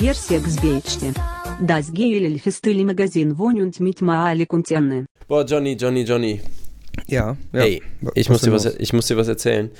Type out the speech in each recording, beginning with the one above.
версия Gzbeichte. Das Geilelfest или магазин Вонюнт Митьмаали Кунтенны. Вот, Джонни, Джонни, Джонни. Ja, ja. Hey, ich muss, dir was, los? ich muss dir was erzählen.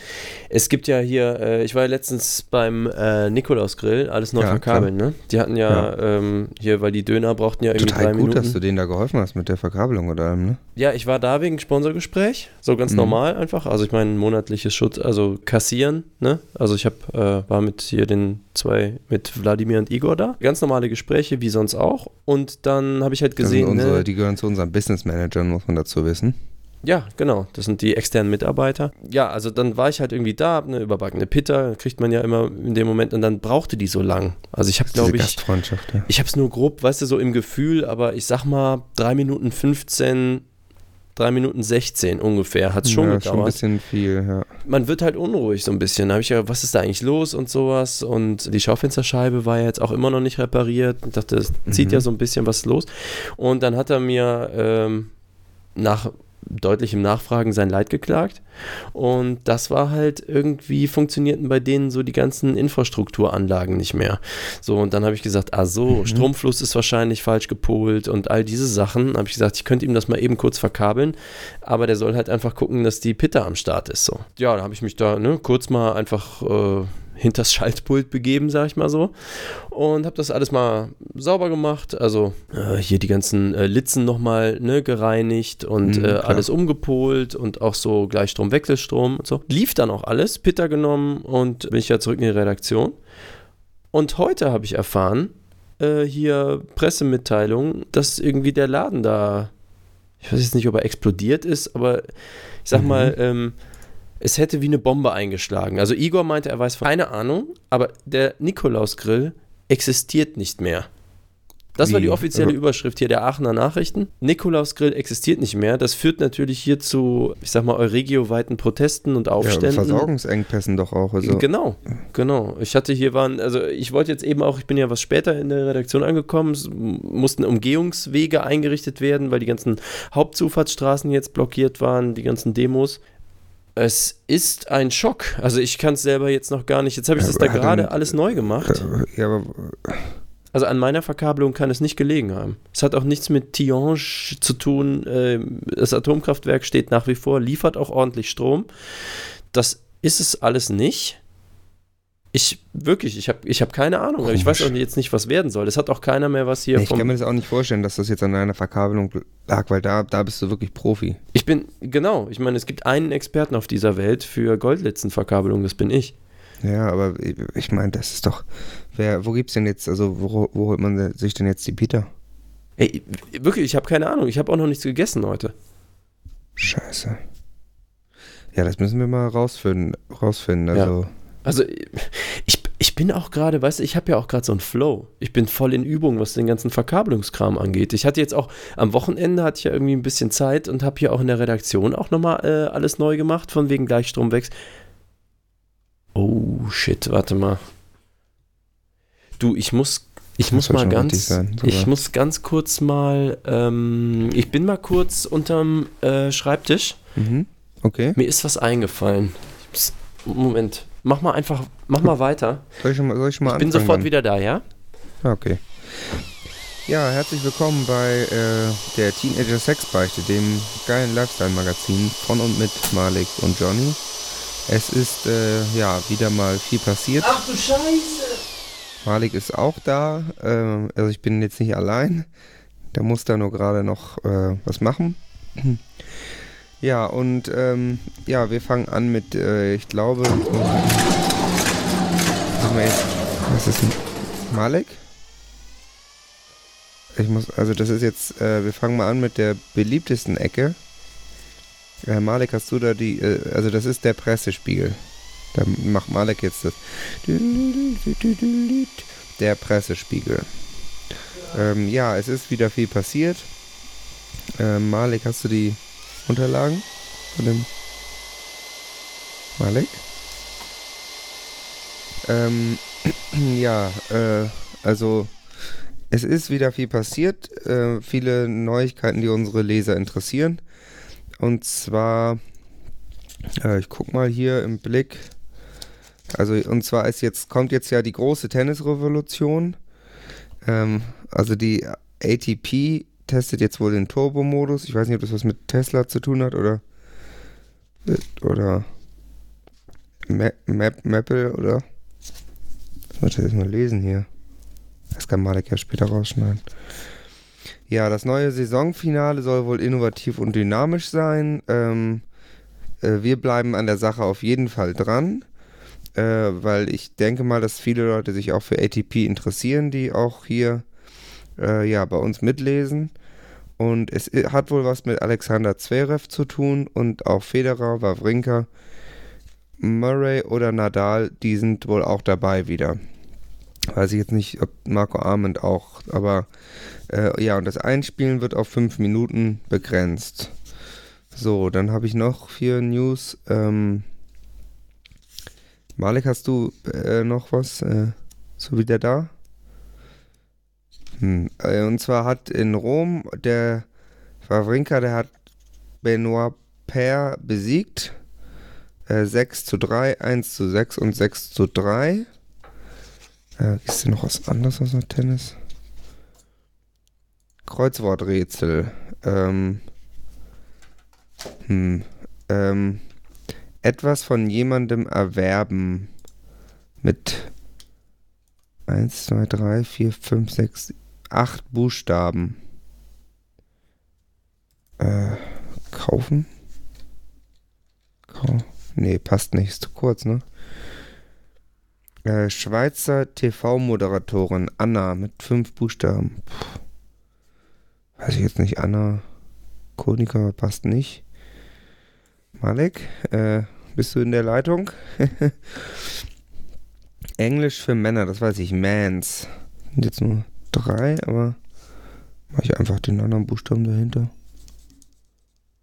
Es gibt ja hier, äh, ich war ja letztens beim äh, Nikolaus Grill, alles neu Ja, verkabeln, ne? Die hatten ja, Ähm, hier, weil die Döner brauchten ja irgendwie Total drei gut, Minuten. dass du denen da geholfen hast mit der Verkabelung oder allem, ne? Ja, ich war da wegen Sponsorgespräch, so ganz Mhm. normal einfach. Also ich meine monatliches Schutz, also kassieren, ne? Also ich hab, äh, war mit hier den zwei, mit Wladimir und Igor da. Ganz normale Gespräche, wie sonst auch. Und dann habe ich halt gesehen, unsere, ne? Die gehören zu unseren Business Managern, muss man dazu wissen. Ja, genau. Das sind die externen Mitarbeiter. Ja, also dann war ich halt irgendwie da, hab eine überbackene Pitta, kriegt man ja immer in dem Moment und dann brauchte die so lang. Also ich habe, glaube ich, ja. ich habe es nur grob, weißt du, so im Gefühl, aber ich sag mal 3 Minuten 15, 3 Minuten 16 ungefähr hat es schon ja, gedauert. schon ein bisschen viel, ja. man wird halt unruhig so ein bisschen. Da habe ich ja, was ist da eigentlich los und sowas. Und die Schaufensterscheibe war ja jetzt auch immer noch nicht repariert. Ich dachte, es zieht Mhm. ja so ein bisschen was los. Und dann hat er mir ähm, nach deutlichem Nachfragen sein Leid geklagt. Und das war halt irgendwie, funktionierten bei denen so die ganzen Infrastrukturanlagen nicht mehr. So, und dann habe ich gesagt, ah so, Stromfluss ist wahrscheinlich falsch gepolt und all diese Sachen. Habe ich gesagt, ich könnte ihm das mal eben kurz verkabeln, aber der soll halt einfach gucken, dass die Pitta am Start ist. So. Ja, da habe ich mich da ne, kurz mal einfach äh, hinters Schaltpult begeben, sag ich mal so. Und habe das alles mal sauber gemacht. Also äh, hier die ganzen äh, Litzen nochmal ne, gereinigt und Mhm, äh, alles umgepolt und auch so Gleichstrom, Wechselstrom und so. Lief dann auch alles, Pitta genommen und bin ich ja zurück in die Redaktion. Und heute habe ich erfahren, äh, hier Pressemitteilung, dass irgendwie der Laden da, ich weiß jetzt nicht, ob er explodiert ist, aber ich sag Mhm. mal, ähm, es hätte wie eine Bombe eingeschlagen. Also Igor meinte, er weiß von keine Ahnung, aber der Nikolaus-Grill existiert nicht mehr. Das war die offizielle Aber- Überschrift hier der Aachener Nachrichten. Nikolaus Grill existiert nicht mehr. Das führt natürlich hier zu, ich sag mal, euregioweiten Protesten und ja Aufständen. Versorgungsengpässen doch auch. Also, Genau, genau. Ich hatte hier waren, also ich wollte jetzt eben auch, ich bin ja was später in der Redaktion angekommen, es mussten Umgehungswege eingerichtet werden, weil die ganzen Hauptzufahrtsstraßen jetzt blockiert waren, die ganzen Demos. Es ist ein Schock. Also ich kann es selber jetzt noch gar nicht. Jetzt habe ich das da gerade alles neu gemacht. ja, aber Also an meiner Verkabelung kann es nicht gelegen haben. Es hat auch nichts mit Tihange zu tun. Ähm, Das Atomkraftwerk steht nach wie vor, liefert auch ordentlich Strom. Das ist es alles nicht. Ich wirklich, ich habe ich hab keine Ahnung. aber Ich weiß auch Komisch. jetzt nicht, was werden soll. Das hat auch keiner mehr was hier ich vom. kann mir das auch nicht vorstellen, dass das jetzt an einer Verkabelung lag, weil da, da bist du wirklich Profi. Ich bin, genau, ich meine, es gibt einen Experten auf dieser Welt für Goldlitzenverkabelung, das bin ich. Ja, aber ich meine, das ist doch. Wer, wo gibt's denn jetzt, also wo, wo holt man sich denn jetzt die Pita? Ey, wirklich, ich habe keine Ahnung. Ich habe auch noch nichts gegessen heute. Scheiße. Ja, das müssen wir mal rausfinden. rausfinden. Ja. Also, ich, ich bin auch gerade, weißt du, ich habe ja auch gerade so einen Flow. Ich bin voll in Übung, was den ganzen Verkabelungskram angeht. Ich hatte jetzt auch, am Wochenende hatte ich ja irgendwie ein bisschen Zeit und habe hier auch in der Redaktion auch nochmal äh, alles neu gemacht, von wegen Gleichstromwechsel. Oh shit, warte mal. Du, ich muss, ich Das muss mal ganz, sein, ich muss ganz kurz mal, ähm, ich bin mal kurz unterm äh, Schreibtisch. mhm. okay. Mir ist was eingefallen. Moment, mach mal einfach, mach mal weiter. Soll ich schon mal, soll ich mal Ich bin sofort dann? wieder da, ja? Okay. Ja, herzlich willkommen bei äh, der Teenager Sex Beichte, dem geilen Lifestyle-Magazin von und mit Malik und Johnny. Es ist äh, ja wieder mal viel passiert. Ach du Scheiße! Malik ist auch da. Äh, also ich bin jetzt nicht allein. Der muss da nur gerade noch äh, was machen. Ja, und ähm, ja, wir fangen an mit, äh, ich glaube. Jetzt- Was ist? Malik? Ich muss, also das ist jetzt, äh, wir fangen mal an mit der beliebtesten Ecke. Äh, Malik, hast du da die, äh, also das ist der Pressespiegel. Da macht Malik jetzt das. Der Pressespiegel. Ähm, ja, es ist wieder viel passiert. Ähm, Malik, hast du die Unterlagen von dem Malik? Ähm, ja, äh, also es ist wieder viel passiert. Äh, viele Neuigkeiten, die unsere Leser interessieren. Und zwar, äh, ich guck mal hier im Blick. Also und zwar ist jetzt, kommt jetzt ja die große Tennisrevolution. Ähm, also die ATP testet jetzt wohl den Turbo-Modus. Ich weiß nicht, ob das was mit Tesla zu tun hat oder oder Map, Map, Maple oder ich muss das mal lesen hier. Das kann Malek ja später rausschneiden. Ja, das neue Saisonfinale soll wohl innovativ und dynamisch sein. Ähm, äh, wir bleiben an der Sache auf jeden Fall dran, äh, weil ich denke mal, dass viele Leute sich auch für ATP interessieren, die auch hier äh, ja, bei uns mitlesen. Und es hat wohl was mit Alexander Zverev zu tun und auch Federer, Wawrinka, Murray oder Nadal, die sind wohl auch dabei wieder. Weiß ich jetzt nicht, ob Marco Arment auch, aber äh, ja, und das Einspielen wird auf fünf Minuten begrenzt. So, dann habe ich noch vier News. Ähm, Malek, hast du äh, noch was? Äh, so wie der da? Hm. Äh, und zwar hat in Rom der Wawrinka, der hat Benoit Per besiegt. Äh, 6 zu 3, 1 zu 6 und 6 zu 3. Äh, ist denn noch was anderes aus dem Tennis? Kreuzworträtsel. Ähm, hm, ähm, etwas von jemandem erwerben mit 1, 2, 3, 4, 5, 6, 8 Buchstaben. Äh, kaufen? Kau nee, passt nicht, ist zu kurz, ne? Äh, Schweizer TV-Moderatorin Anna mit fünf Buchstaben. Puh. Weiß ich jetzt nicht, Anna Konika passt nicht. Malek, äh, bist du in der Leitung? Englisch für Männer, das weiß ich, Mans. Jetzt nur drei, aber mache ich einfach den anderen Buchstaben dahinter.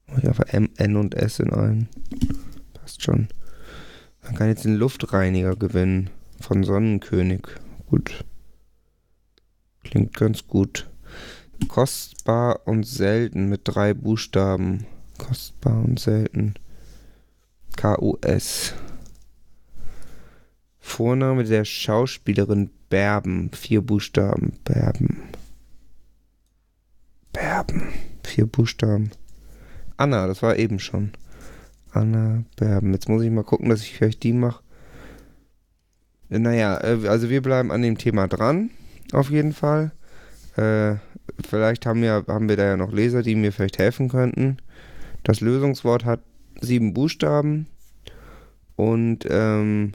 Mache ich einfach M, N und S in einen. Passt schon. Man kann jetzt den Luftreiniger gewinnen von Sonnenkönig. Gut. Klingt ganz gut. Kostbar und selten mit drei Buchstaben. Kostbar und selten. K-U-S. Vorname der Schauspielerin Berben. Vier Buchstaben. Berben. Berben. Vier Buchstaben. Anna, das war eben schon. Anna Berben. Jetzt muss ich mal gucken, dass ich vielleicht die mache. Naja, äh, also wir bleiben an dem Thema dran. Auf jeden Fall. Äh, vielleicht haben wir, haben wir da ja noch Leser, die mir vielleicht helfen könnten. Das Lösungswort hat sieben Buchstaben. Und ähm,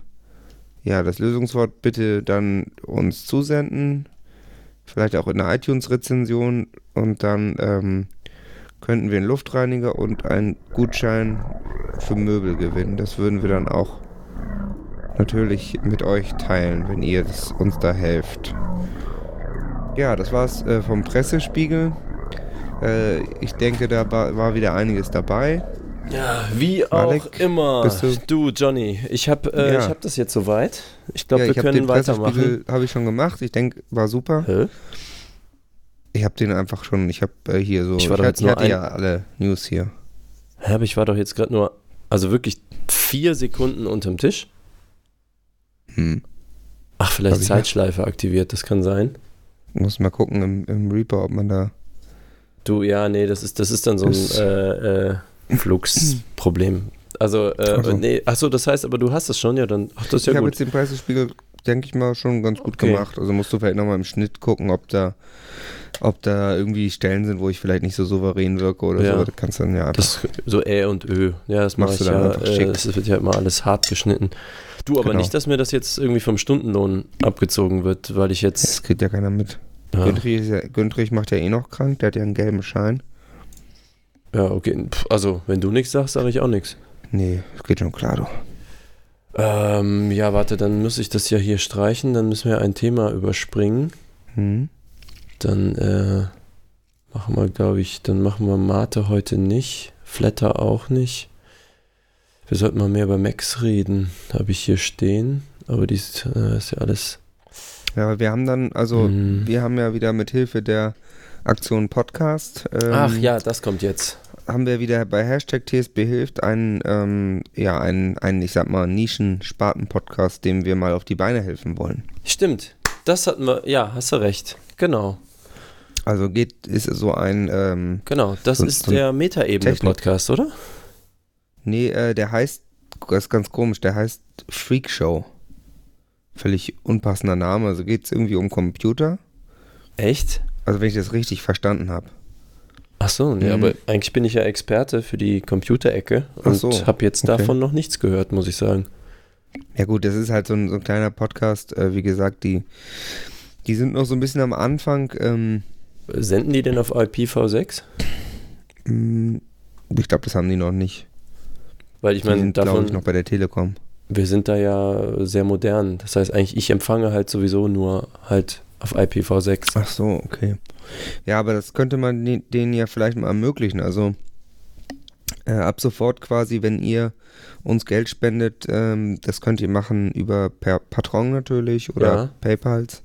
ja, das Lösungswort bitte dann uns zusenden. Vielleicht auch in der iTunes-Rezension. Und dann ähm, könnten wir einen Luftreiniger und einen Gutschein für Möbel gewinnen. Das würden wir dann auch natürlich mit euch teilen, wenn ihr uns da helft. Ja, das war's äh, vom Pressespiegel. Äh, ich denke, da war wieder einiges dabei. Ja, wie Malek, auch immer. Du? du? Johnny, ich habe äh, ja. hab das jetzt soweit. Ich glaube, ja, wir können weitermachen. Habe ich schon gemacht. Ich denke, war super. Hä? Ich habe den einfach schon, ich habe äh, hier so, ich, war ich, hatte, ich hatte ja alle News hier. Ja, aber ich war doch jetzt gerade nur, also wirklich vier Sekunden unterm Tisch. Hm. Ach, vielleicht Zeitschleife aktiviert, das kann sein. Muss mal gucken im, im Reaper, ob man da. Du, ja, nee, das ist, das ist dann so ein äh, äh, Flux-Problem. Also, äh, also. nee, achso, das heißt, aber du hast es schon, ja, dann, ach, das ist ja ich habe jetzt den Preisspiegel, denke ich mal, schon ganz gut okay. gemacht. Also musst du vielleicht nochmal im Schnitt gucken, ob da, ob da irgendwie Stellen sind, wo ich vielleicht nicht so souverän wirke oder ja. so. Das kannst dann ja einfach. Das, so Ä und Ö. Ja, das machst du dann ja, einfach äh, schick. Das wird ja immer alles hart geschnitten. Du, aber genau. nicht, dass mir das jetzt irgendwie vom Stundenlohn abgezogen wird, weil ich jetzt. Das kriegt ja keiner mit. Ja. Güntrich, ja, Güntrich macht ja eh noch krank, der hat ja einen gelben Schein. Ja, okay. Also, wenn du nichts sagst, sage ich auch nichts. Nee, das geht schon klar, du. Ähm, ja, warte, dann muss ich das ja hier streichen, dann müssen wir ein Thema überspringen. Hm. Dann äh, machen wir, glaube ich, dann machen wir Mate heute nicht, Flatter auch nicht. Wir sollten mal mehr über Max reden, habe ich hier stehen. Aber die ist, äh, ist ja alles. Ja, wir haben dann, also mm. wir haben ja wieder mit Hilfe der Aktion Podcast. Ähm, Ach ja, das kommt jetzt. haben wir wieder bei Hashtag TSB hilft einen, ähm, ja, einen, einen, ich sag mal, Nischen-Sparten-Podcast, dem wir mal auf die Beine helfen wollen. Stimmt. Das hatten wir, ja, hast du recht. Genau. Also geht, ist so ein, ähm, Genau, das So- ist so der Metaebene-Podcast, oder? nee, äh, der heißt, das ist ganz komisch, der heißt Freak Show. Völlig unpassender Name. Also geht es irgendwie um Computer. Echt? Also wenn ich das richtig verstanden habe. Ach so, nee, Mhm. aber eigentlich bin ich ja Experte für die Computerecke und so, habe jetzt okay. davon noch nichts gehört, muss ich sagen. Ja gut, das ist halt so ein, so ein kleiner Podcast. Äh, wie gesagt, die, die sind noch so ein bisschen am Anfang. Ähm, Senden die denn auf IPv6? mh, ich glaube, das haben die noch nicht. Weil ich meine, davon, ich, noch bei der Telekom. wir sind da ja sehr modern. Das heißt eigentlich, ich empfange halt sowieso nur halt auf IPv6. Ach so, okay. Ja, aber das könnte man de- denen ja vielleicht mal ermöglichen. Also äh, ab sofort quasi, wenn ihr uns Geld spendet, ähm, das könnt ihr machen über per Patron natürlich oder Ja. PayPals.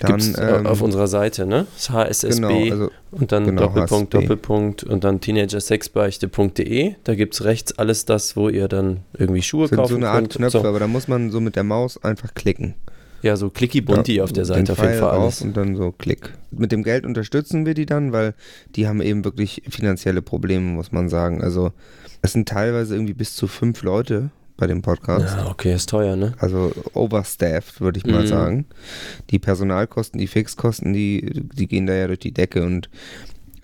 Dann Gibt's ähm, auf unserer Seite, ne? Das HSSB genau, also und dann genau, Doppelpunkt, HSB. Doppelpunkt und dann teenagersexbeichte.de. Da gibt es rechts alles das, wo ihr dann irgendwie Schuhe sind kaufen so eine Art könnt. Knöpfe, So. aber da muss man so mit der Maus einfach klicken. Ja, so clicky bunti Ja, auf der Seite auf jeden Fall alles. Und dann so klick. Mit dem Geld unterstützen wir die dann, weil die haben eben wirklich finanzielle Probleme, muss man sagen. Also es sind teilweise irgendwie bis zu fünf Leute bei dem Podcast. Ja, okay, ist teuer, ne? Also overstaffed, würde ich mal Mhm. sagen. Die Personalkosten, die Fixkosten, die, die gehen da ja durch die Decke und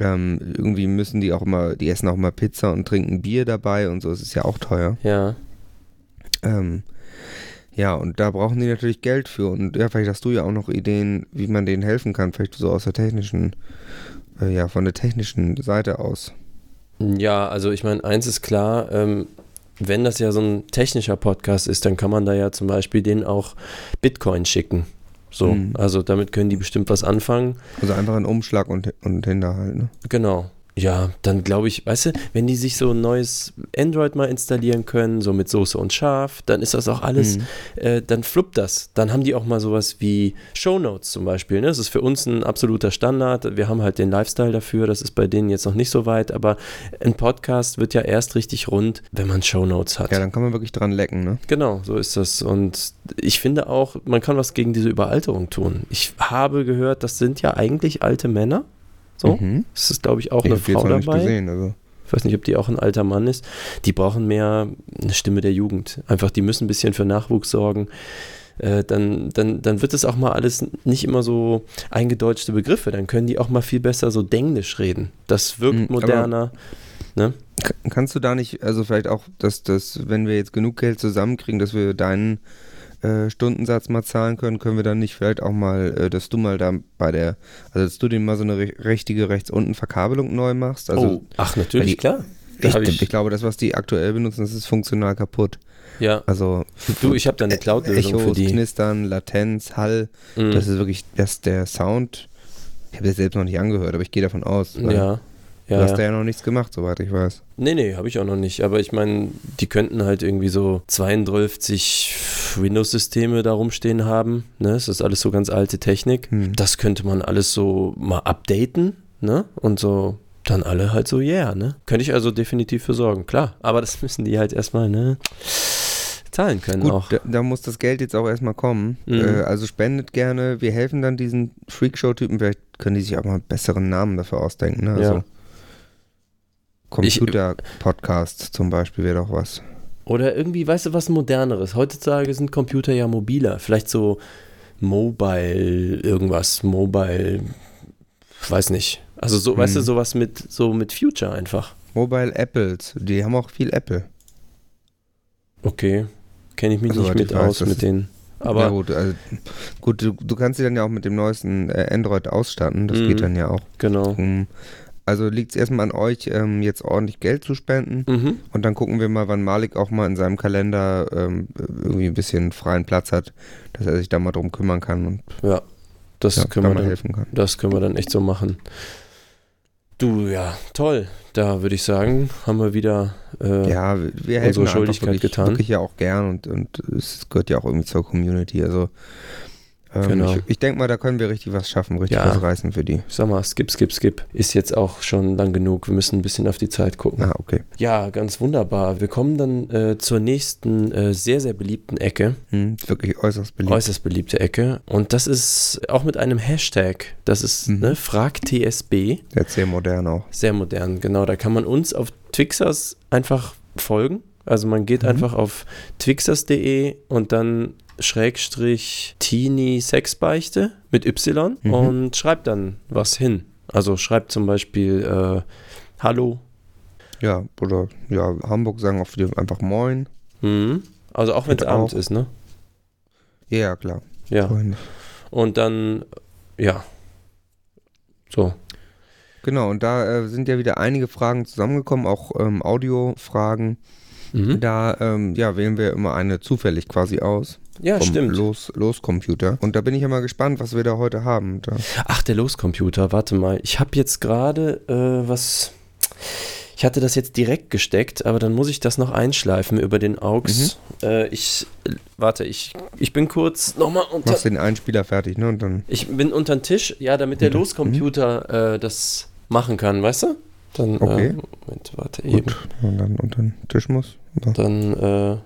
ähm, irgendwie müssen die auch immer, die essen auch mal Pizza und trinken Bier dabei und so, es ist ja auch teuer. Ja. Ähm, ja, und da brauchen die natürlich Geld für. Und ja, vielleicht hast du ja auch noch Ideen, wie man denen helfen kann, vielleicht so aus der technischen, äh, ja, von der technischen Seite aus. Ja, also ich meine, eins ist klar, ähm, wenn das ja so ein technischer Podcast ist, dann kann man da ja zum Beispiel denen auch Bitcoin schicken. So, Mhm. also damit können die bestimmt was anfangen. Also einfach einen Umschlag und, und hinterhalten. Ne? Genau. Ja, dann glaube ich, weißt du, wenn die sich so ein neues Android mal installieren können, so mit Soße und Schaf, dann ist das auch alles, Mhm. äh, dann fluppt das. Dann haben die auch mal sowas wie Shownotes zum Beispiel. Ne? Das ist für uns ein absoluter Standard. Wir haben halt den Lifestyle dafür. Das ist bei denen jetzt noch nicht so weit, aber ein Podcast wird ja erst richtig rund, wenn man Shownotes hat. Ja, dann kann man wirklich dran lecken, ne? Genau, so ist das. Und ich finde auch, man kann was gegen diese Überalterung tun. Ich habe gehört, das sind ja eigentlich alte Männer. So. Mhm. Es ist, glaube ich, auch Ich eine Frau dabei. gesehen, also. Ich weiß nicht, ob die auch ein alter Mann ist. Die brauchen mehr eine Stimme der Jugend. Einfach, die müssen ein bisschen für Nachwuchs sorgen. Äh, dann, dann, dann wird es auch mal alles nicht immer so eingedeutschte Begriffe. Dann können die auch mal viel besser so Denglisch reden. Das wirkt Mhm, moderner. Ne? Kannst du da nicht, also vielleicht auch, dass das, wenn wir jetzt genug Geld zusammenkriegen, dass wir deinen äh, Stundensatz mal zahlen können, können wir dann nicht vielleicht auch mal, äh, dass du mal da bei der, also dass du den mal so eine ri- richtige rechts unten Verkabelung neu machst. Also oh, ach, natürlich, die- klar. Ich, ich, ich, glaube, das, was die aktuell benutzen, das ist funktional kaputt. ja, Also du, ich habe da eine Cloud-Lösung für die. Knistern, Latenz, Hall, Mhm. das ist wirklich, das der Sound. Ich habe das selbst noch nicht angehört, aber ich gehe davon aus. weil ja, Du ja, hast ja. da ja noch nichts gemacht, soweit ich weiß. Nee, nee, habe ich auch noch nicht. Aber ich meine, die könnten halt irgendwie so 32 Windows-Systeme da rumstehen haben. Ne? Das ist alles so ganz alte Technik. Hm. Das könnte man alles so mal updaten. Ne? Und so dann alle halt so, yeah, ne? Könnte ich also definitiv für sorgen, klar. Aber das müssen die halt erstmal, ne? Zahlen können Gut, auch. da, da muss das Geld jetzt auch erstmal kommen. Mhm. Äh, also spendet gerne. Wir helfen dann diesen Freakshow-Typen. Vielleicht können die sich auch mal einen besseren Namen dafür ausdenken. Ne? Also Ja. Computer-Podcast zum Beispiel wäre doch was. Oder irgendwie, weißt du, was moderneres. Heutzutage sind Computer ja mobiler. Vielleicht so Mobile, irgendwas, Mobile, weiß nicht. Also so, weißt du, Hm. sowas mit, so mit Future einfach. Mobile Apples, die haben auch viel Apple. Okay. Kenne ich mich Soweit nicht ich mit weiß, aus mit denen. Aber ja, gut, also, gut du, du kannst sie dann ja auch mit dem neuesten äh, Android ausstatten. Das Mhm. geht dann ja auch. genau. Ähm, Also liegt es erstmal an euch, ähm, jetzt ordentlich Geld zu spenden. Mhm. Und dann gucken wir mal, wann Malik auch mal in seinem Kalender ähm, irgendwie ein bisschen freien Platz hat, dass er sich da mal drum kümmern kann und Ja. Das ja, können da wir mal dann, helfen kann. das können wir dann echt so machen. Du, ja, toll. Da würde ich sagen, haben wir wieder äh, Ja, wir- unsere Schuldigkeit wirklich, getan. wirklich ja auch gern und, und es gehört ja auch irgendwie zur Community. Also Ähm, Genau. Ich, ich denke mal, da können wir richtig was schaffen, richtig Ja. was reißen für die. Ich sag mal, skip, skip, skip. Ist jetzt auch schon lang genug. Wir müssen ein bisschen auf die Zeit gucken. Ah, okay. Ja, ganz wunderbar. Wir kommen dann äh, zur nächsten äh, sehr, sehr beliebten Ecke. Hm, wirklich äußerst beliebt. Äußerst beliebte Ecke. Und das ist auch mit einem Hashtag. Das ist Mhm. ne, FragTSB. Jetzt sehr modern auch. Sehr modern, genau. Da kann man uns auf Twixers einfach folgen. Also man geht Mhm. einfach auf twixers.de und dann Schrägstrich Teenie Sexbeichte mit Y Mhm. und schreibt dann was hin. Also schreibt zum Beispiel äh, Hallo. Ja, oder ja, Hamburg sagen auch viele einfach Moin. Mhm. Also auch wenn es auch. ist, ne? Ja, ja, klar. Ja. Freunde. Und dann, ja. So. Genau, und da äh, sind ja wieder einige Fragen zusammengekommen, auch ähm, Audiofragen. Mhm. Da ähm, ja, wählen wir immer eine zufällig quasi aus. Ja, vom stimmt. Los, Loscomputer. Und da bin ich ja mal gespannt, was wir da heute haben. Da, Ach, der Loscomputer, warte mal. Ich habe jetzt gerade äh, was. Ich hatte das jetzt direkt gesteckt, aber dann muss ich das noch einschleifen über den AUX. Äh, ich, warte, ich, ich bin kurz nochmal unter. machst den Einspieler fertig, ne? Und dann. Ich bin unter den Tisch, ja, damit der Unter- Loscomputer äh, das machen kann, weißt du? Dann, Okay. äh, Moment, warte eben. Gut. Und dann unter den Tisch muss. So. Dann, äh,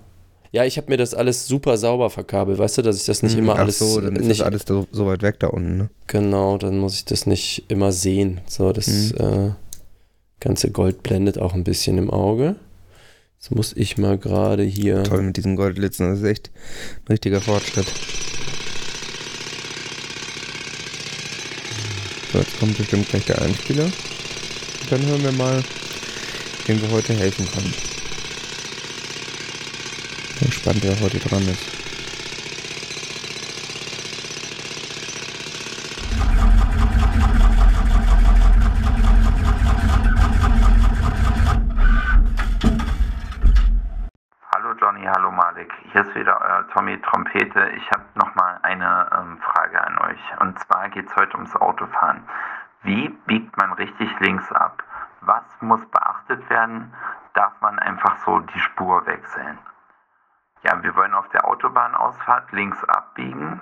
ja, ich habe mir das alles super sauber verkabelt, weißt du, dass ich das nicht Hm, immer Ach alles. so, dann ist nicht, alles so, so weit weg da unten, ne? Genau, dann muss ich das nicht immer sehen. So, das äh, ganze Gold blendet auch ein bisschen im Auge. Jetzt muss ich mal gerade hier. Toll mit diesen Goldlitzen, das ist echt ein richtiger Fortschritt. So, jetzt kommt bestimmt gleich der Einspieler. Und dann hören wir mal, wem wir heute helfen können. Bin gespannt, wer heute dran ist. Hallo Johnny, hallo Malik. Hier ist wieder euer Tommy Trompete. Ich habe nochmal eine ähm, Frage an euch. Und zwar geht es heute ums Autofahren. Wie biegt man richtig links ab? Was muss beachtet werden? Darf man einfach so die Spur wechseln? Ja, wir wollen auf der Autobahnausfahrt links abbiegen.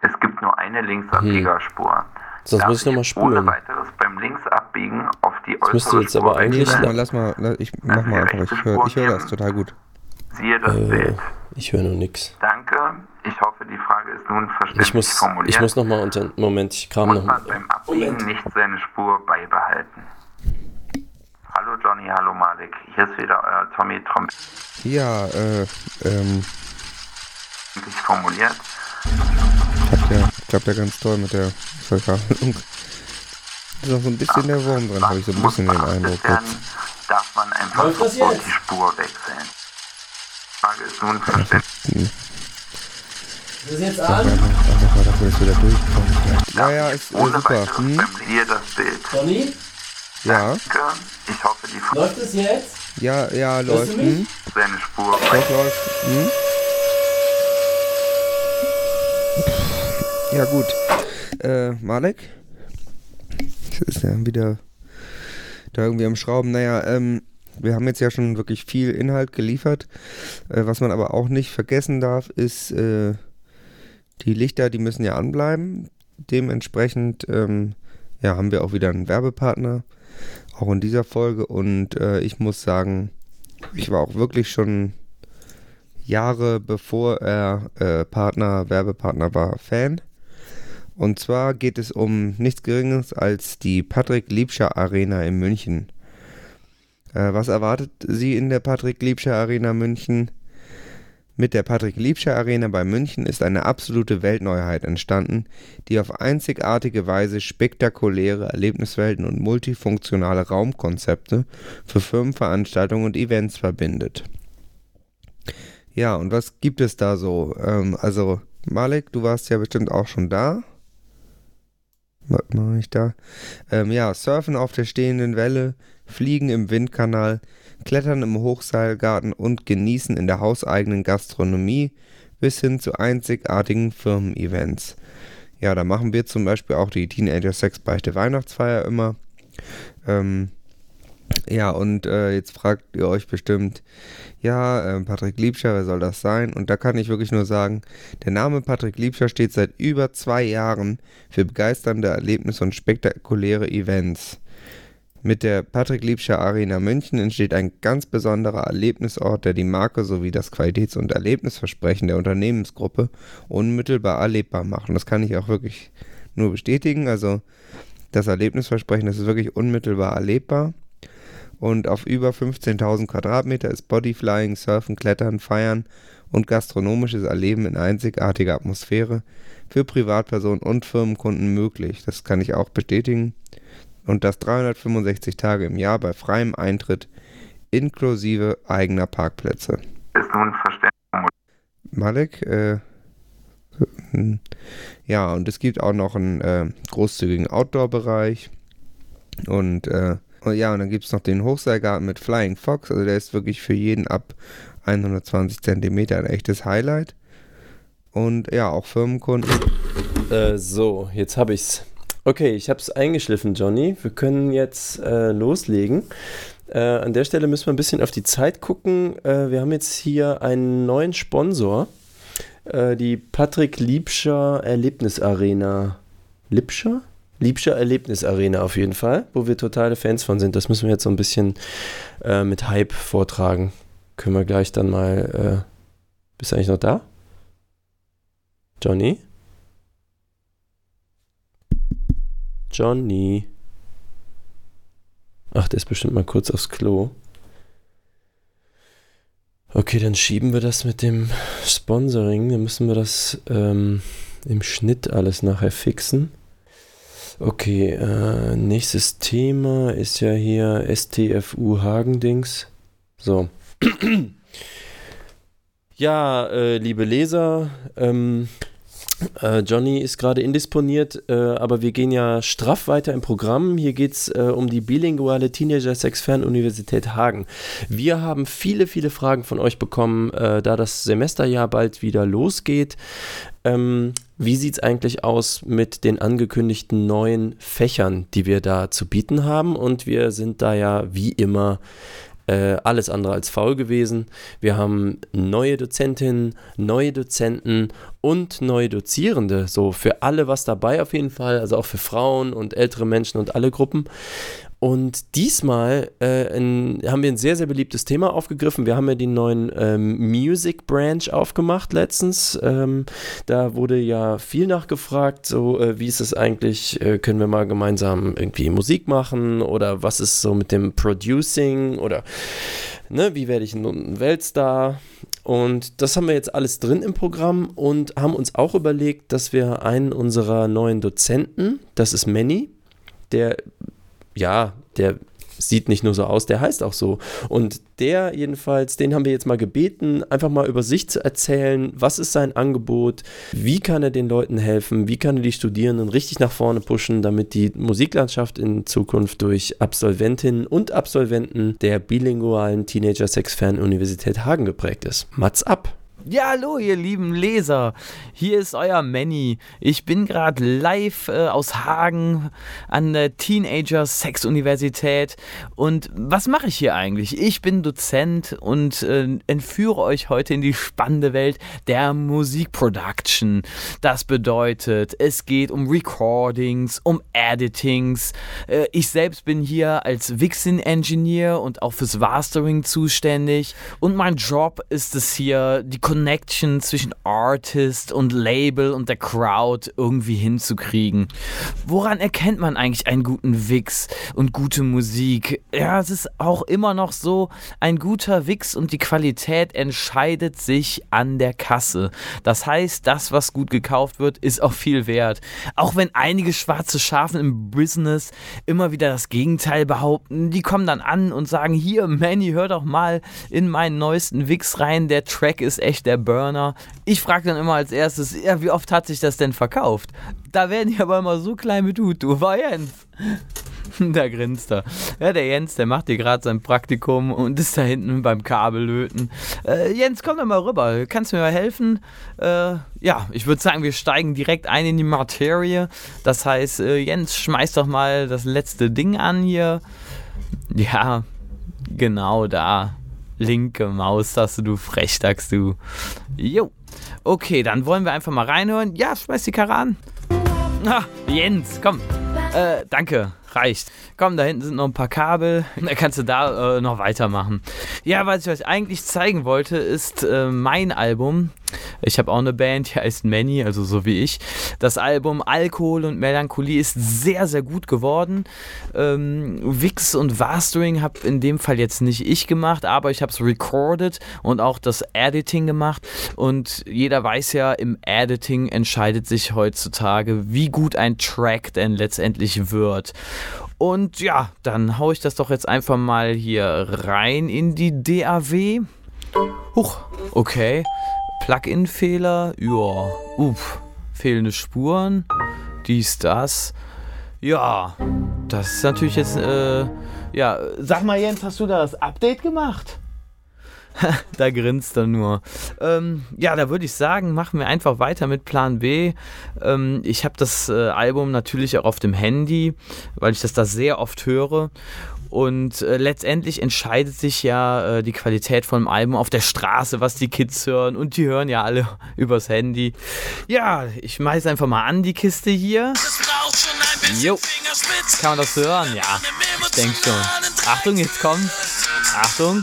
Es gibt nur eine Linksabbiegerspur. Sonst Darf muss ich noch mal Ohne spulen. weiteres beim Linksabbiegen auf die Das müsste jetzt aber Spur eigentlich- Nee, wechseln. lass mal, lass, ich mach mal einfach. Ich höre ich hör das total gut. Siehe das Äh, Bild. ich höre noch nichts. Danke. Ich hoffe, die Frage ist nun verständlich Ich muss, formuliert. ich muss noch mal unter. Moment, ich kram muss noch. man beim Abbiegen Moment. nicht seine Spur beibehalten. Hallo Johnny, hallo Malik. Hier ist wieder euer Tommy Trump Ja, äh, ähm, formuliert. klappt ja, klappt ja ganz toll mit der Verkabelung. Ist noch so ein bisschen der Wurm drin, habe ich so ein bisschen den Eindruck werden? Darf man einfach sofort die Spur wechseln? Die Frage ist nun verständlich. Das jetzt Einfach, einfach mal, dass wir das wieder durchkommen. Ja, ja, ist äh, super. Hm? das Bild. Johnny, Ja, Danke. Ich hoffe, die Frage läuft es jetzt? ja, ja, Hörst du läuft. mich? Hm? seine Spur Doch, läuft. Hm? Ja, gut. Äh, Malek? Das ist ja wieder da irgendwie am Schrauben. Naja, ähm, wir haben jetzt ja schon wirklich viel Inhalt geliefert. Äh, was man aber auch nicht vergessen darf, ist, äh, die Lichter, die müssen ja anbleiben. Dementsprechend, ähm, ja, haben wir auch wieder einen Werbepartner. Auch in dieser Folge. Und äh, ich muss sagen, ich war auch wirklich schon Jahre bevor er äh, Partner, Werbepartner war, Fan. Und zwar geht es um nichts Geringes als die Patrick Liebscher Arena in München. Äh, was erwartet Sie in der Patrick Liebscher Arena München? Mit der Patrick Liebscher Arena bei München ist eine absolute Weltneuheit entstanden, die auf einzigartige Weise spektakuläre Erlebniswelten und multifunktionale Raumkonzepte für Firmenveranstaltungen und Events verbindet. Ja, und was gibt es da so? Ähm, also, Malek, du warst ja bestimmt auch schon da. Was mache ich da? Ähm, ja, Surfen auf der stehenden Welle, Fliegen im Windkanal, Klettern im Hochseilgarten und Genießen in der hauseigenen Gastronomie bis hin zu einzigartigen Firmen-Events. Ja, da machen wir zum Beispiel auch die Teenager Sex Beichte Weihnachtsfeier immer. Ähm, Ja, und äh, jetzt fragt ihr euch bestimmt, ja, äh, Patrick Liebscher, wer soll das sein? Und da kann ich wirklich nur sagen, der Name Patrick Liebscher steht seit über zwei Jahren für begeisternde Erlebnisse und spektakuläre Events. Mit der Patrick Liebscher Arena München entsteht ein ganz besonderer Erlebnisort, der die Marke sowie das Qualitäts- und Erlebnisversprechen der Unternehmensgruppe unmittelbar erlebbar macht. Und das kann ich auch wirklich nur bestätigen. Also das Erlebnisversprechen, das ist wirklich unmittelbar erlebbar. Und auf über 15.000 Quadratmeter ist Bodyflying, Surfen, Klettern, Feiern und gastronomisches Erleben in einzigartiger Atmosphäre für Privatpersonen und Firmenkunden möglich. Das kann ich auch bestätigen und das 365 Tage im Jahr bei freiem Eintritt inklusive eigener Parkplätze. Ist nun verständlich. Malek, äh, ja, und es gibt auch noch einen äh, großzügigen Outdoor-Bereich und äh, ja, und dann gibt es noch den Hochseilgarten mit Flying Fox, also der ist wirklich für jeden ab 120 Zentimeter ein echtes Highlight. Und ja, auch Firmenkunden. Äh, so, jetzt habe ich's. Okay, ich habe es eingeschliffen, Johnny. Wir können jetzt äh, loslegen. Äh, an der Stelle müssen wir ein bisschen auf die Zeit gucken. Äh, wir haben jetzt hier einen neuen Sponsor, äh, die Patrick Liebscher Erlebnisarena. Liebscher? Liebscher Erlebnisarena auf jeden Fall, wo wir totale Fans von sind. Das müssen wir jetzt so ein bisschen äh, mit Hype vortragen. Können wir gleich dann mal. Äh, bist du eigentlich noch da? Johnny? Johnny. Ach, der ist bestimmt mal kurz aufs Klo. Okay, dann schieben wir das mit dem Sponsoring. Dann müssen wir das ähm, im Schnitt alles nachher fixen. Okay, äh, nächstes Thema ist ja hier STFU Hagendings. So. ja, äh, liebe Leser, ähm, äh, Johnny ist gerade indisponiert, äh, aber wir gehen ja straff weiter im Programm. Hier geht es äh, um die bilinguale Teenager-Sex-Fernuniversität Hagen. Wir haben viele, viele Fragen von euch bekommen, äh, da das Semesterjahr bald wieder losgeht. Ähm, wie sieht es eigentlich aus mit den angekündigten neuen Fächern, die wir da zu bieten haben? Und wir sind da ja wie immer äh, alles andere als faul gewesen. Wir haben neue Dozentinnen, neue Dozenten und neue Dozierende. So für alle was dabei auf jeden Fall, also auch für Frauen und ältere Menschen und alle Gruppen. Und diesmal äh, in, haben wir ein sehr, sehr beliebtes Thema aufgegriffen. Wir haben ja den neuen ähm, Music Branch aufgemacht letztens. Ähm, da wurde ja viel nachgefragt, so äh, wie ist es eigentlich, äh, können wir mal gemeinsam irgendwie Musik machen oder was ist so mit dem Producing oder ne, wie werde ich ein Weltstar? Und das haben wir jetzt alles drin im Programm und haben uns auch überlegt, dass wir einen unserer neuen Dozenten, das ist Manny, der ja, der sieht nicht nur so aus, der heißt auch so. Und der jedenfalls, den haben wir jetzt mal gebeten, einfach mal über sich zu erzählen, was ist sein Angebot, wie kann er den Leuten helfen, wie kann er die Studierenden richtig nach vorne pushen, damit die Musiklandschaft in Zukunft durch Absolventinnen und Absolventen der bilingualen Teenager-Sex-Fern-Universität Hagen geprägt ist. Mats ab! Ja, hallo, ihr lieben Leser. Hier ist euer Manny. Ich bin gerade live äh, aus Hagen an der Teenager Sex Universität. Und was mache ich hier eigentlich? Ich bin Dozent und äh, entführe euch heute in die spannende Welt der Musikproduction. Das bedeutet, es geht um Recordings, um Editings. Äh, ich selbst bin hier als Vixen Engineer und auch fürs Mastering zuständig. Und mein Job ist es hier, die Connection zwischen Artist und Label und der Crowd irgendwie hinzukriegen. Woran erkennt man eigentlich einen guten Wix und gute Musik? Ja, es ist auch immer noch so, ein guter Wix und die Qualität entscheidet sich an der Kasse. Das heißt, das, was gut gekauft wird, ist auch viel wert. Auch wenn einige schwarze Schafen im Business immer wieder das Gegenteil behaupten, die kommen dann an und sagen, hier, Manny, hör doch mal in meinen neuesten Wix rein, der Track ist echt der Burner. Ich frage dann immer als erstes, ja, wie oft hat sich das denn verkauft? Da werden die aber immer so klein mit Hut, du war Jens. da grinst er. Ja, der Jens, der macht hier gerade sein Praktikum und ist da hinten beim Kabellöten. Äh, Jens, komm doch mal rüber. Kannst du mir mal helfen? Äh, ja, ich würde sagen, wir steigen direkt ein in die Materie. Das heißt, äh, Jens, schmeiß doch mal das letzte Ding an hier. Ja, genau da. Linke Maustaste, du Frechdachs, du. Jo. Okay, dann wollen wir einfach mal reinhören. Ja, schmeiß die Karre an. Ah, Jens, komm. Äh, danke reicht. Komm, da hinten sind noch ein paar Kabel. Da kannst du da äh, noch weitermachen. Ja, was ich euch eigentlich zeigen wollte, ist äh, mein Album. Ich habe auch eine Band, die heißt Manny, also so wie ich. Das Album Alkohol und Melancholie ist sehr, sehr gut geworden. Ähm, Wix und Mastering habe in dem Fall jetzt nicht ich gemacht, aber ich habe es recorded und auch das Editing gemacht. Und jeder weiß ja, im Editing entscheidet sich heutzutage, wie gut ein Track denn letztendlich wird. Und ja, dann haue ich das doch jetzt einfach mal hier rein in die DAW. Huch, okay. Plugin-Fehler, ja, uff, fehlende Spuren, dies, das. Ja, das ist natürlich jetzt, äh, ja, sag mal Jens, hast du da das Update gemacht? da grinst er nur. Ähm, ja, da würde ich sagen, machen wir einfach weiter mit Plan B. Ähm, ich habe das äh, Album natürlich auch auf dem Handy, weil ich das da sehr oft höre. Und äh, letztendlich entscheidet sich ja äh, die Qualität vom Album auf der Straße, was die Kids hören. Und die hören ja alle übers Handy. Ja, ich schmeiß einfach mal an die Kiste hier. Jo. Kann man das hören? Ja, ich denke schon. Achtung, jetzt kommt. Achtung.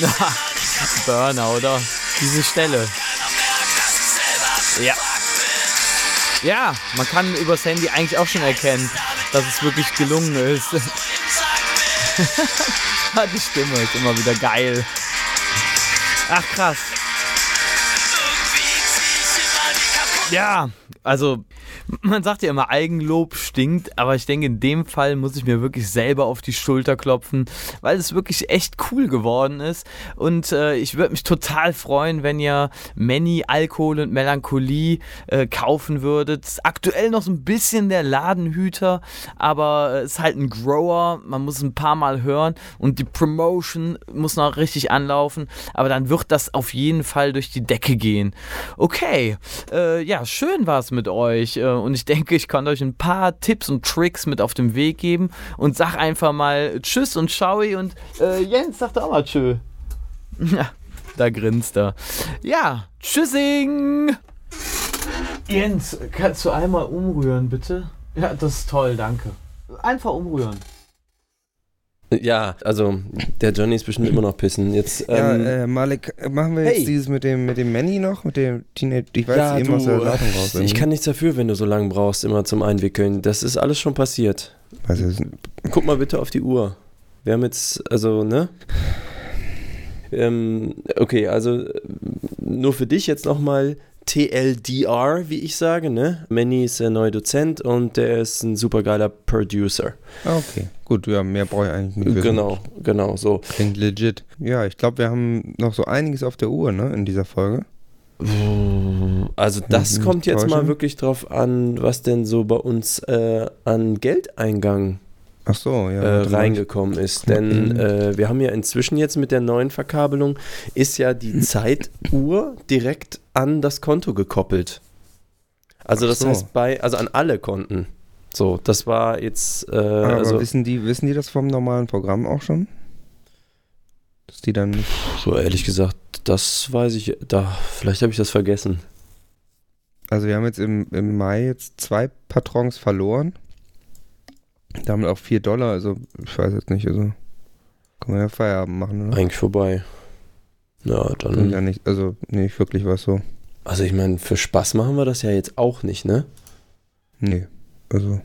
Burner, oder? Diese Stelle. Ja. Ja, man kann übers Handy eigentlich auch schon erkennen, dass es wirklich gelungen ist. Die Stimme ist immer wieder geil. Ach krass. Ja, also man sagt ja immer, Eigenlob stinkt, aber ich denke, in dem Fall muss ich mir wirklich selber auf die Schulter klopfen, weil es wirklich echt cool geworden ist. Und äh, ich würde mich total freuen, wenn ihr Many Alkohol und Melancholie äh, kaufen würdet. Aktuell noch so ein bisschen der Ladenhüter, aber es ist halt ein Grower. Man muss ein paar Mal hören und die Promotion muss noch richtig anlaufen. Aber dann wird das auf jeden Fall durch die Decke gehen. Okay, äh, ja, schön war es mit euch. Äh, und ich denke, ich kann euch ein paar Tipps und Tricks mit auf den Weg geben und sag einfach mal Tschüss und Schaui und äh, Jens sagt auch mal Tschö. Ja, da grinst er. Ja, Tschüssing! Jens, kannst du einmal umrühren, bitte? Ja, das ist toll, danke. Einfach umrühren. Ja, also der Johnny ist bestimmt immer noch pissen. Jetzt, Ja, ähm, äh, Malik, machen wir jetzt hey. dieses mit dem, mit dem Manny noch, mit dem Teenage, ich weiß ja, der du, Leitung raus. ich kann nichts dafür, wenn du so lange brauchst, immer zum Einwickeln. Das ist alles schon passiert. Was ist, Guck mal bitte auf die Uhr. Wir haben jetzt, also, ne? Ähm, okay, also äh, nur für dich jetzt nochmal TLDR, wie ich sage, ne? Manny ist der neue Dozent und der ist ein supergeiler Producer. ah, okay, gut, ja, mehr brauche ich eigentlich nicht wissen. Genau, genau, so. Klingt legit. Ja, ich glaube, wir haben noch so einiges auf der Uhr, ne, in dieser Folge. Also das kommt jetzt mal wirklich drauf an, was denn so bei uns äh, an Geldeingang so, ja. äh, reingekommen ist. Denn äh, wir haben ja inzwischen jetzt mit der neuen Verkabelung, ist ja die Zeituhr direkt an das Konto gekoppelt. Also Ach das so. heißt bei, also an alle Konten. So, das war jetzt, äh, Aber also wissen, die, wissen die das vom normalen Programm auch schon? Dass die dann nicht. so ehrlich gesagt, das weiß ich, da, vielleicht habe ich das vergessen. Also wir haben jetzt im, im Mai jetzt zwei Patrons verloren. Damit auch 4 Dollar, also ich weiß jetzt nicht, also kann man ja Feierabend machen, oder? Eigentlich vorbei. Ja, dann, ja nicht, also nicht wirklich was so. also ich meine, für Spaß machen wir das ja jetzt auch nicht, ne? Nee, also.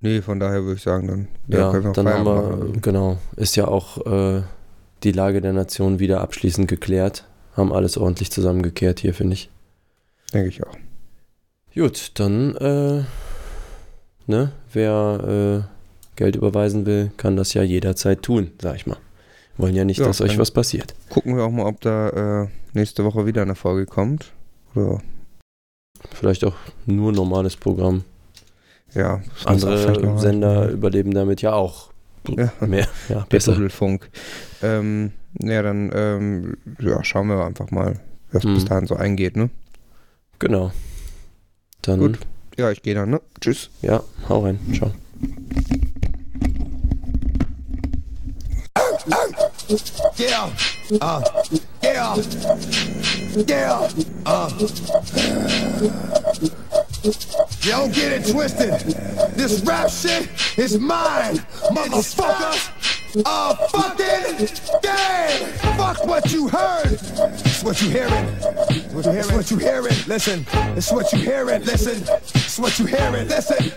Nee, von daher würde ich sagen, dann, Ja, können wir auch dann haben Feierabend wir, machen. also. genau, ist ja auch äh, die Lage der Nation wieder abschließend geklärt. Haben alles ordentlich zusammengekehrt hier, finde ich. Denke ich auch. Gut, dann, äh, ne, wer äh, Geld überweisen will, kann das ja jederzeit tun, sag ich mal. Wollen ja nicht, Ja, dass euch was passiert. Gucken wir auch mal, ob da äh, nächste Woche wieder eine Folge kommt. Oder, Vielleicht auch nur normales Programm. ja, Andere Sender reichen. überleben damit ja auch. Ja. Mehr, ja, besser. Doppelfunk. Ähm, ja, dann ähm, ja, schauen wir einfach mal, was Hm. bis dahin so eingeht, ne? Genau. Dann, Gut. Ja, ich gehe dann, ne? Tschüss. Ja, hau rein. Ciao. Yeah, uh, yeah, yeah, uh. Yo, get it twisted. This rap shit is mine, motherfuckers. A fucking game. Fuck what you heard. It's what you hearing. It's what you hearing. What you hearing. Listen. It's what you hearing. Listen. It's what you hearing. Listen.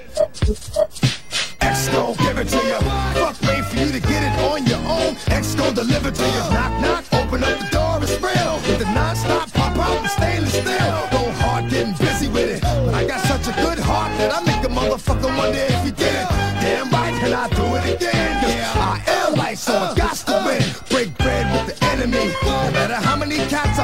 X gon' give it to you. Fuck wait for you to get it on your own. X gon' deliver to you. Knock knock. Open up the door. It's real. With the non-stop pop out the stainless steel. Go hard getting busy with it. But I got such a good heart that I make a motherfucker wonder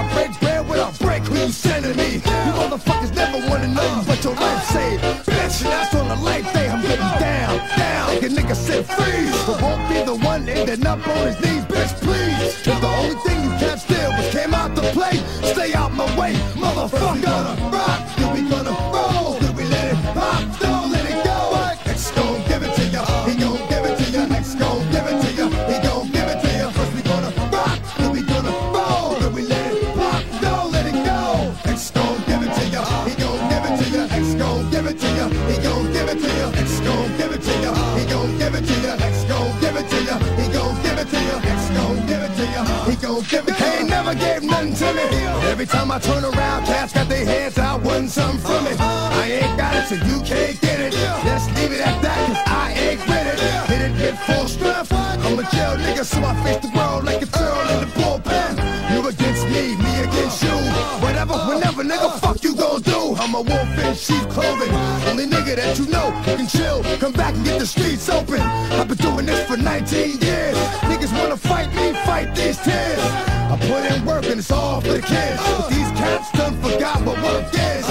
I break bread with, I break who you sending me. You motherfuckers never wanna know but your life saved. Bitch, that's on the life day. I'm getting down, down. Make a nigga sit freeze. But won't be the one ending up on his knees, bitch, please. If the only thing you can't steal was came out to play, stay out my way, motherfucker. Every time I turn around, cats got their hands out, wanting something from me. I ain't got it, so you can't get it. Let's leave it at that, cause I ain't with it. Hit it with full strength. I'm a jail nigga, so I face the world like a turtle in the bullpen. You against me, me against you. Whatever, whenever, nigga, fuck you gon' do. I'm a wolf in sheep clothing. Only nigga that you know can chill. Come back and get the streets open. I've been doing this for 19 years. Niggas wanna fight me, fight these tears. It's all for the kids. But these cats done forgot what work is.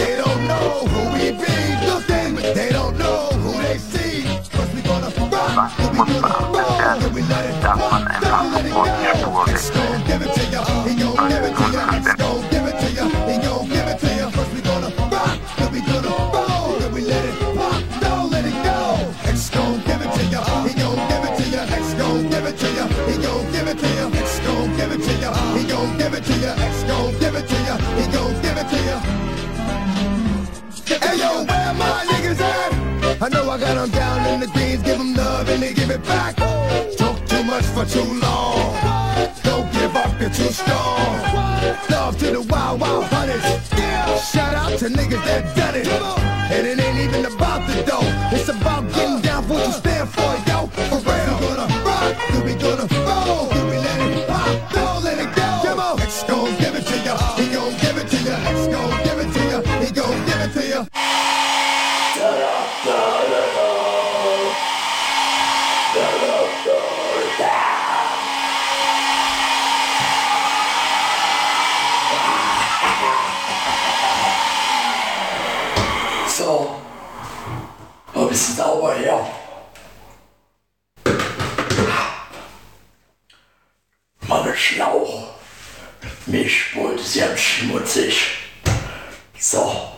They don't know who we be. They don't know who they see. First we gonna rock, we gonna roll, then we let it Darf pop, man einfach then we let it go. Gon' give it to ya, he gon' give it to ya. Gon' give it to ya, he gon' give it to ya. First we gonna rock, then we gonna roll, then we let it don't let it go. Gon' give it to ya, he gon' give it to ya. Gon' give it to ya, he gon' give it to ya. Gon' give it to ya. X gon' give it to ya, he gon' give it to ya. Hey yo, where my niggas at? I know I got them down in the greens, give them love and they give it back. Talk too much for too long. Don't give up, you're too strong. Love to the wild, wild hunters. Shout out to niggas that done it. And it ain't even about the dough. So. Und